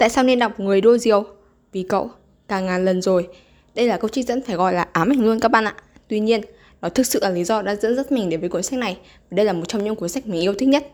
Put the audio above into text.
Tại sao nên đọc Người đua diều? Vì cậu, cả ngàn lần rồi. Đây là câu trích dẫn phải gọi là ám ảnh luôn các bạn ạ. Tuy nhiên, đó thực sự là lý do đã dẫn dắt mình đến với cuốn sách này. Và đây là một trong những cuốn sách mình yêu thích nhất.